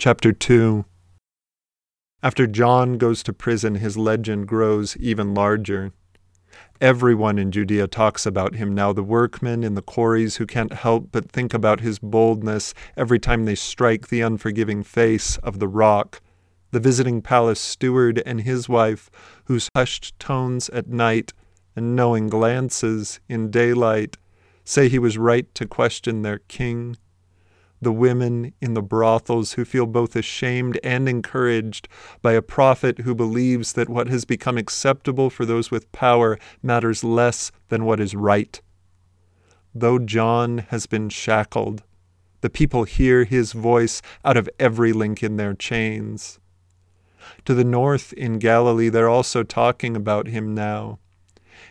Chapter 2 After John goes to prison, his legend grows even larger. Everyone in Judea talks about him now, the workmen in the quarries who can't help but think about his boldness every time they strike the unforgiving face of the rock, the visiting palace steward and his wife, whose hushed tones at night and knowing glances in daylight say he was right to question their king the women in the brothels who feel both ashamed and encouraged by a prophet who believes that what has become acceptable for those with power matters less than what is right. Though John has been shackled, the people hear his voice out of every link in their chains. To the north in Galilee, they're also talking about him now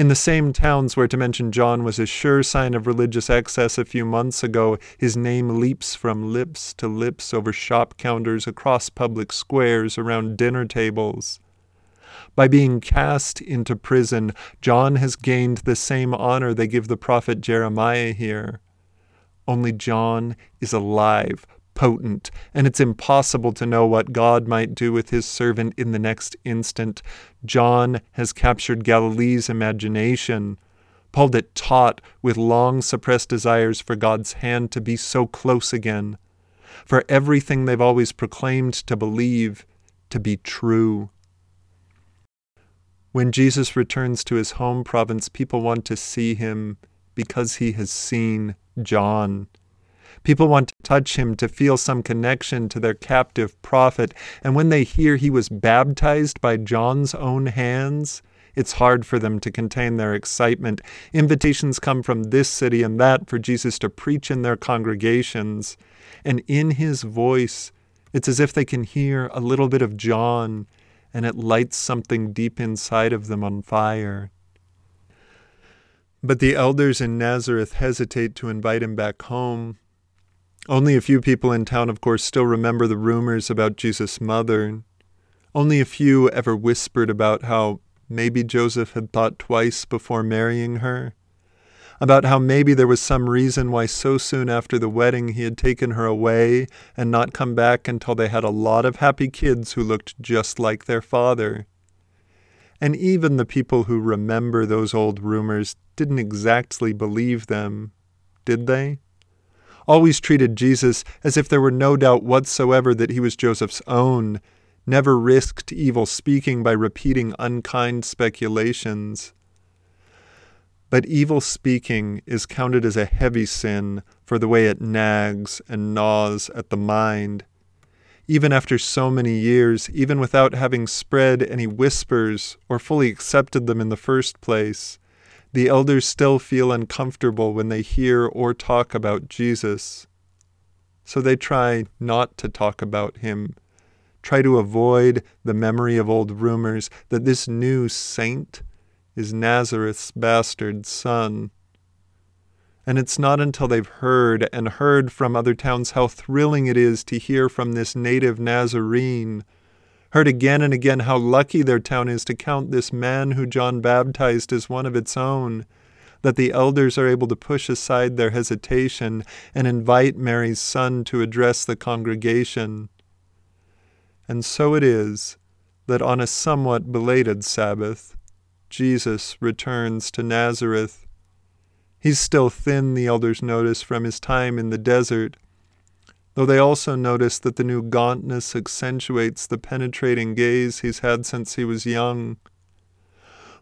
in the same towns where to mention John was a sure sign of religious excess a few months ago, his name leaps from lips to lips over shop counters, across public squares, around dinner tables. By being cast into prison, John has gained the same honor they give the prophet Jeremiah here. Only John is alive, potent, and it's impossible to know what God might do with his servant in the next instant. John has captured Galilee's imagination, Paul it taut with long suppressed desires for God's hand to be so close again, for everything they've always proclaimed to believe to be true. When Jesus returns to his home province, people want to see him because he has seen John. People want to touch him to feel some connection to their captive prophet. And when they hear he was baptized by John's own hands, it's hard for them to contain their excitement. Invitations come from this city and that for Jesus to preach in their congregations. And in his voice, it's as if they can hear a little bit of John, and it lights something deep inside of them on fire. But the elders in Nazareth hesitate to invite him back home only a few people in town, of course, still remember the rumors about Jesus' mother. Only a few ever whispered about how maybe Joseph had thought twice before marrying her, about how maybe there was some reason why so soon after the wedding he had taken her away and not come back until they had a lot of happy kids who looked just like their father. And even the people who remember those old rumors didn't exactly believe them, did they? Always treated Jesus as if there were no doubt whatsoever that he was Joseph's own, never risked evil speaking by repeating unkind speculations. But evil speaking is counted as a heavy sin for the way it nags and gnaws at the mind. Even after so many years, even without having spread any whispers or fully accepted them in the first place, the elders still feel uncomfortable when they hear or talk about Jesus. So they try not to talk about him, try to avoid the memory of old rumors that this new saint is Nazareth's bastard son. And it's not until they've heard and heard from other towns how thrilling it is to hear from this native Nazarene heard again and again how lucky their town is to count this man who John baptized as one of its own, that the elders are able to push aside their hesitation and invite Mary's son to address the congregation. And so it is that on a somewhat belated Sabbath, Jesus returns to Nazareth. He's still thin, the elders notice, from his time in the desert though they also notice that the new gauntness accentuates the penetrating gaze he's had since he was young.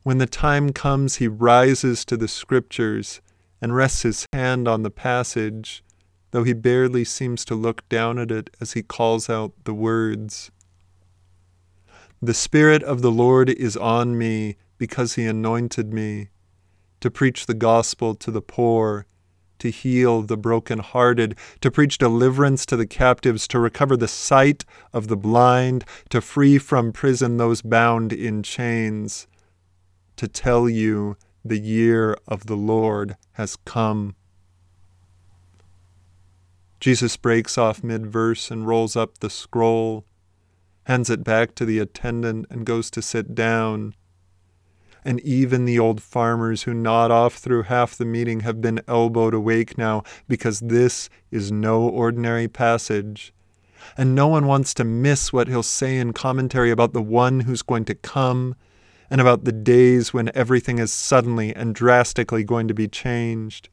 When the time comes, he rises to the scriptures and rests his hand on the passage, though he barely seems to look down at it as he calls out the words. The Spirit of the Lord is on me because he anointed me to preach the gospel to the poor to heal the broken-hearted, to preach deliverance to the captives, to recover the sight of the blind, to free from prison those bound in chains, to tell you the year of the Lord has come. Jesus breaks off mid verse and rolls up the scroll, hands it back to the attendant, and goes to sit down and even the old farmers who nod off through half the meeting have been elbowed awake now because this is no ordinary passage. And no one wants to miss what he'll say in commentary about the one who's going to come and about the days when everything is suddenly and drastically going to be changed.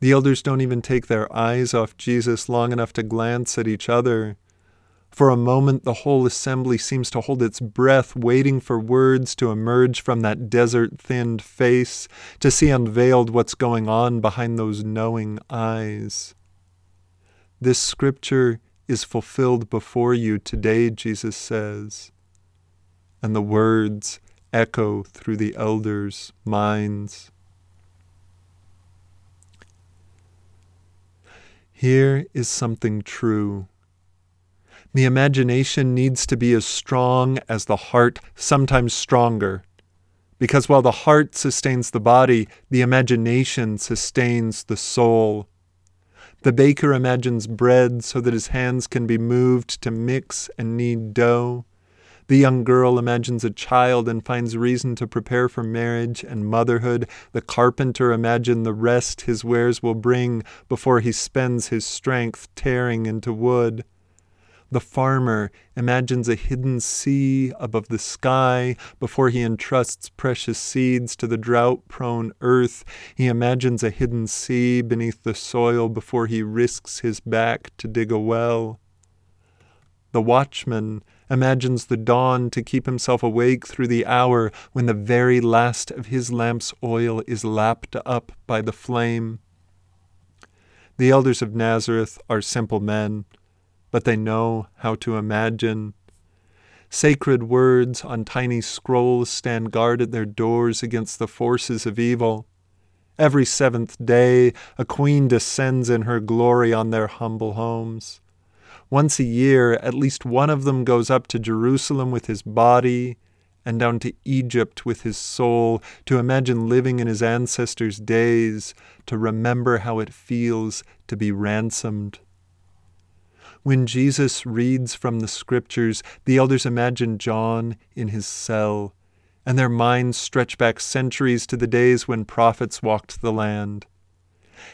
The elders don't even take their eyes off Jesus long enough to glance at each other. For a moment, the whole assembly seems to hold its breath, waiting for words to emerge from that desert thinned face, to see unveiled what's going on behind those knowing eyes. This scripture is fulfilled before you today, Jesus says. And the words echo through the elders' minds. Here is something true the imagination needs to be as strong as the heart, sometimes stronger. Because while the heart sustains the body, the imagination sustains the soul. The baker imagines bread so that his hands can be moved to mix and knead dough. The young girl imagines a child and finds reason to prepare for marriage and motherhood. The carpenter imagines the rest his wares will bring before he spends his strength tearing into wood. The farmer imagines a hidden sea above the sky before he entrusts precious seeds to the drought prone earth. He imagines a hidden sea beneath the soil before he risks his back to dig a well. The watchman imagines the dawn to keep himself awake through the hour when the very last of his lamp's oil is lapped up by the flame. The elders of Nazareth are simple men but they know how to imagine. Sacred words on tiny scrolls stand guard at their doors against the forces of evil. Every seventh day, a queen descends in her glory on their humble homes. Once a year, at least one of them goes up to Jerusalem with his body and down to Egypt with his soul to imagine living in his ancestors' days, to remember how it feels to be ransomed. When Jesus reads from the scriptures, the elders imagine John in his cell, and their minds stretch back centuries to the days when prophets walked the land.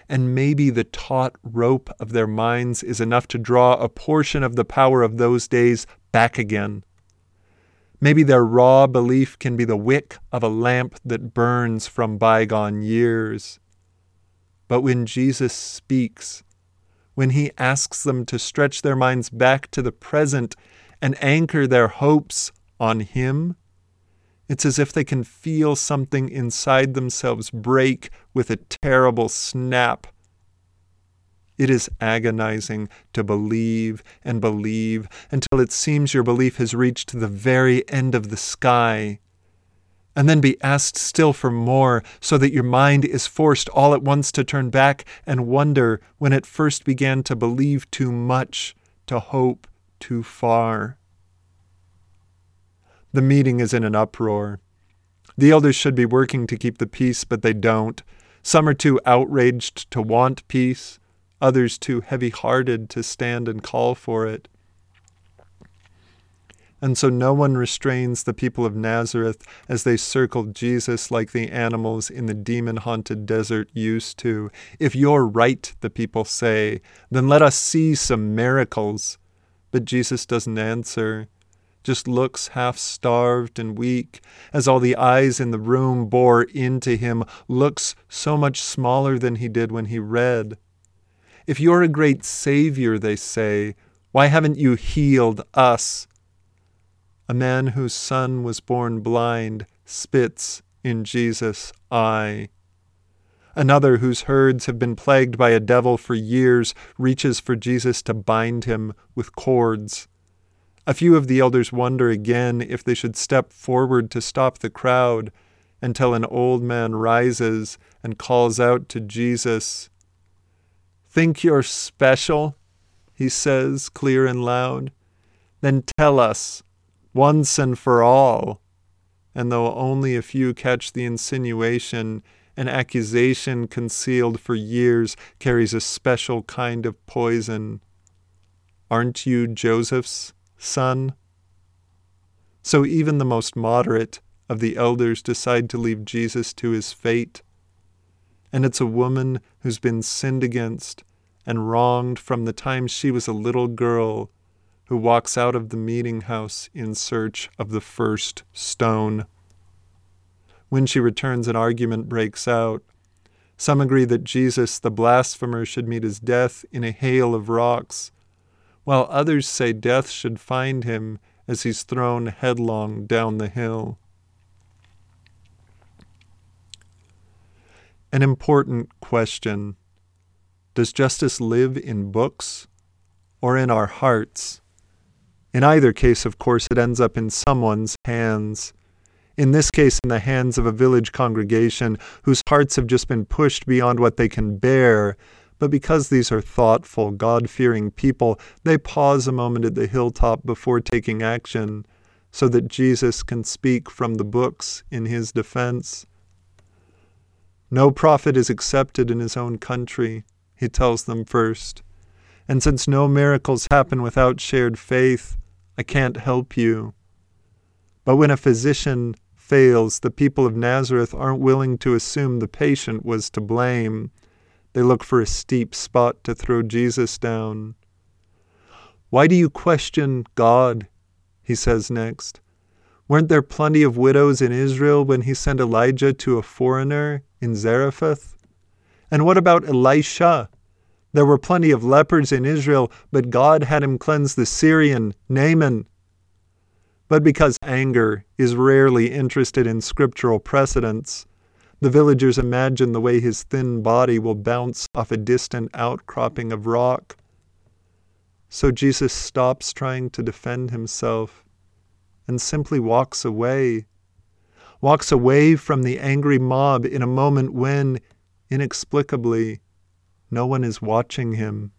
And maybe the taut rope of their minds is enough to draw a portion of the power of those days back again. Maybe their raw belief can be the wick of a lamp that burns from bygone years. But when Jesus speaks, when he asks them to stretch their minds back to the present and anchor their hopes on him, it's as if they can feel something inside themselves break with a terrible snap. It is agonizing to believe and believe until it seems your belief has reached the very end of the sky and then be asked still for more, so that your mind is forced all at once to turn back and wonder when it first began to believe too much, to hope too far. The meeting is in an uproar. The elders should be working to keep the peace, but they don't. Some are too outraged to want peace, others too heavy hearted to stand and call for it. And so no one restrains the people of Nazareth as they circled Jesus like the animals in the demon haunted desert used to. If you're right, the people say, then let us see some miracles. But Jesus doesn't answer, just looks half starved and weak as all the eyes in the room bore into him, looks so much smaller than he did when he read. If you're a great Savior, they say, why haven't you healed us? A man whose son was born blind spits in Jesus' eye. Another whose herds have been plagued by a devil for years reaches for Jesus to bind him with cords. A few of the elders wonder again if they should step forward to stop the crowd until an old man rises and calls out to Jesus. Think you're special? he says, clear and loud. Then tell us, once and for all. And though only a few catch the insinuation, an accusation concealed for years carries a special kind of poison. Aren't you Joseph's son? So even the most moderate of the elders decide to leave Jesus to his fate. And it's a woman who's been sinned against and wronged from the time she was a little girl who walks out of the meeting house in search of the first stone. When she returns, an argument breaks out. Some agree that Jesus, the blasphemer, should meet his death in a hail of rocks, while others say death should find him as he's thrown headlong down the hill. An important question Does justice live in books or in our hearts? In either case, of course, it ends up in someone's hands in this case in the hands of a village congregation whose hearts have just been pushed beyond what they can bear. But because these are thoughtful, God fearing people, they pause a moment at the hilltop before taking action so that Jesus can speak from the books in his defense. No prophet is accepted in his own country, he tells them first. And since no miracles happen without shared faith, I can't help you. But when a physician fails, the people of Nazareth aren't willing to assume the patient was to blame. They look for a steep spot to throw Jesus down. Why do you question God? He says next. Weren't there plenty of widows in Israel when he sent Elijah to a foreigner in Zarephath? And what about Elisha? There were plenty of lepers in Israel, but God had him cleanse the Syrian, Naaman, but because anger is rarely interested in scriptural precedents, the villagers imagine the way his thin body will bounce off a distant outcropping of rock. So Jesus stops trying to defend himself and simply walks away. Walks away from the angry mob in a moment when, inexplicably, no one is watching him.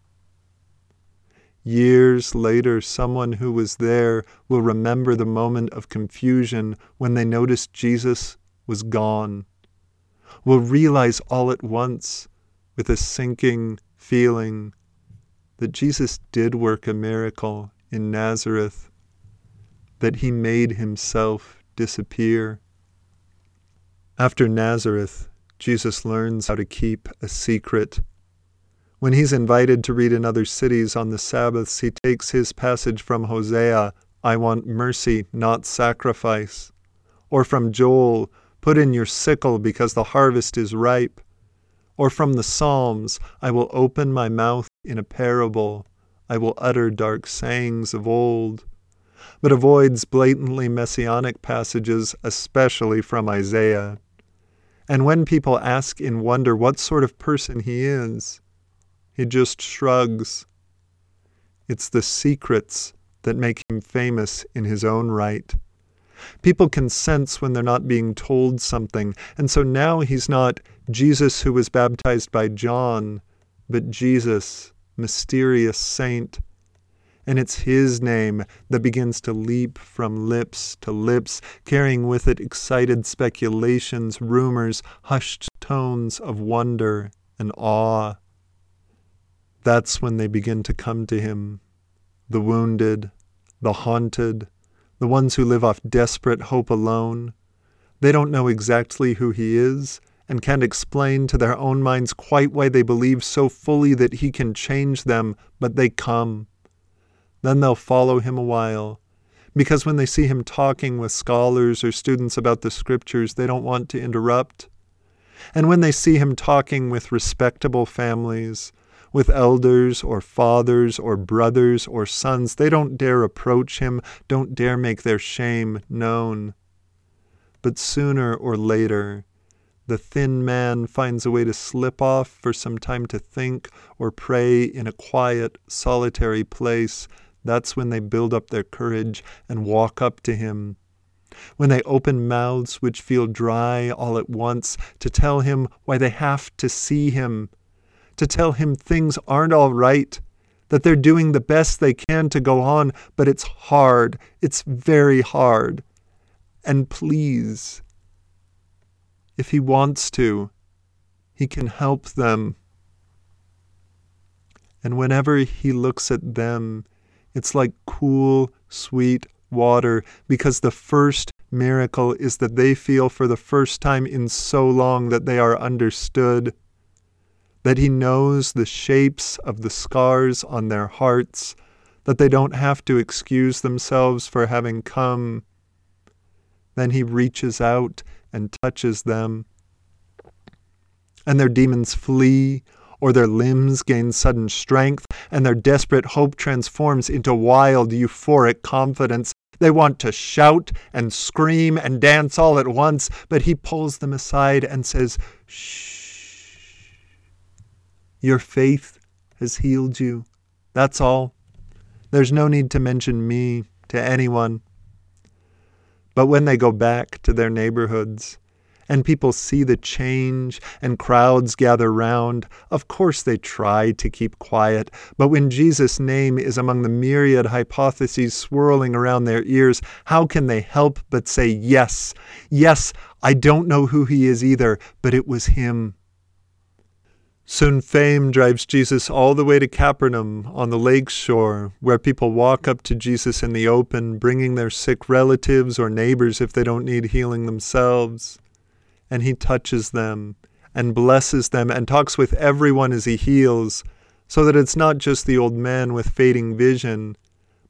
Years later, someone who was there will remember the moment of confusion when they noticed Jesus was gone, will realize all at once with a sinking feeling that Jesus did work a miracle in Nazareth, that he made himself disappear. After Nazareth, Jesus learns how to keep a secret when he's invited to read in other cities on the Sabbaths, he takes his passage from Hosea, I want mercy, not sacrifice. Or from Joel, put in your sickle because the harvest is ripe. Or from the Psalms, I will open my mouth in a parable. I will utter dark sayings of old. But avoids blatantly messianic passages, especially from Isaiah. And when people ask in wonder what sort of person he is, he just shrugs. It's the secrets that make him famous in his own right. People can sense when they're not being told something, and so now he's not Jesus who was baptized by John, but Jesus, mysterious saint. And it's his name that begins to leap from lips to lips, carrying with it excited speculations, rumors, hushed tones of wonder and awe. That's when they begin to come to him the wounded, the haunted, the ones who live off desperate hope alone. They don't know exactly who he is and can't explain to their own minds quite why they believe so fully that he can change them, but they come. Then they'll follow him a while, because when they see him talking with scholars or students about the scriptures, they don't want to interrupt. And when they see him talking with respectable families, with elders or fathers or brothers or sons. They don't dare approach him, don't dare make their shame known. But sooner or later, the thin man finds a way to slip off for some time to think or pray in a quiet, solitary place. That's when they build up their courage and walk up to him. When they open mouths which feel dry all at once to tell him why they have to see him to tell him things aren't all right, that they're doing the best they can to go on, but it's hard. It's very hard. And please, if he wants to, he can help them. And whenever he looks at them, it's like cool, sweet water because the first miracle is that they feel for the first time in so long that they are understood that He knows the shapes of the scars on their hearts, that they don't have to excuse themselves for having come. Then He reaches out and touches them. And their demons flee, or their limbs gain sudden strength, and their desperate hope transforms into wild, euphoric confidence. They want to shout and scream and dance all at once, but he pulls them aside and says, Shh. Your faith has healed you. That's all. There's no need to mention me to anyone. But when they go back to their neighborhoods, and people see the change and crowds gather round, of course they try to keep quiet. But when Jesus' name is among the myriad hypotheses swirling around their ears, how can they help but say, Yes, yes, I don't know who he is either, but it was him. Soon fame drives Jesus all the way to Capernaum on the lake shore, where people walk up to Jesus in the open, bringing their sick relatives or neighbors if they don't need healing themselves. And he touches them and blesses them and talks with everyone as he heals, so that it's not just the old man with fading vision,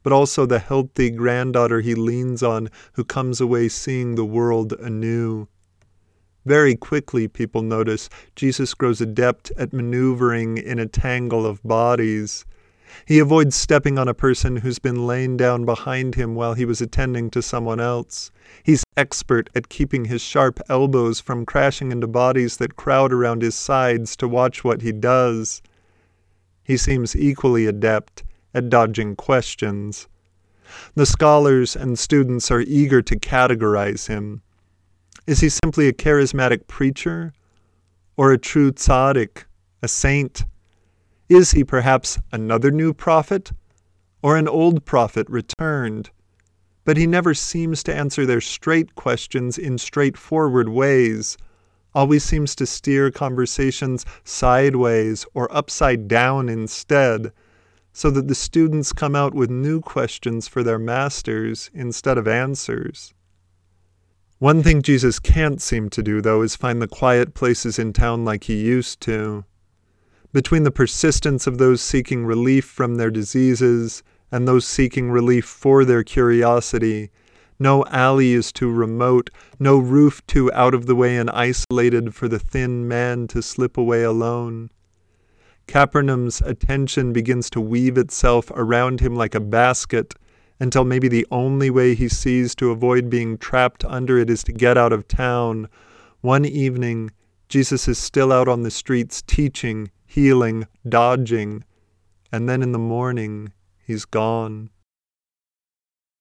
but also the healthy granddaughter he leans on who comes away seeing the world anew. Very quickly, people notice, Jesus grows adept at maneuvering in a tangle of bodies. He avoids stepping on a person who's been lain down behind him while he was attending to someone else. He's expert at keeping his sharp elbows from crashing into bodies that crowd around his sides to watch what he does. He seems equally adept at dodging questions. The scholars and students are eager to categorize him. Is he simply a charismatic preacher? Or a true tzaddik, a saint? Is he perhaps another new prophet? Or an old prophet returned? But he never seems to answer their straight questions in straightforward ways, always seems to steer conversations sideways or upside down instead, so that the students come out with new questions for their masters instead of answers. One thing Jesus can't seem to do, though, is find the quiet places in town like he used to. Between the persistence of those seeking relief from their diseases and those seeking relief for their curiosity, no alley is too remote, no roof too out of the way and isolated for the thin man to slip away alone. Capernaum's attention begins to weave itself around him like a basket until maybe the only way he sees to avoid being trapped under it is to get out of town. One evening, Jesus is still out on the streets teaching, healing, dodging, and then in the morning, he's gone.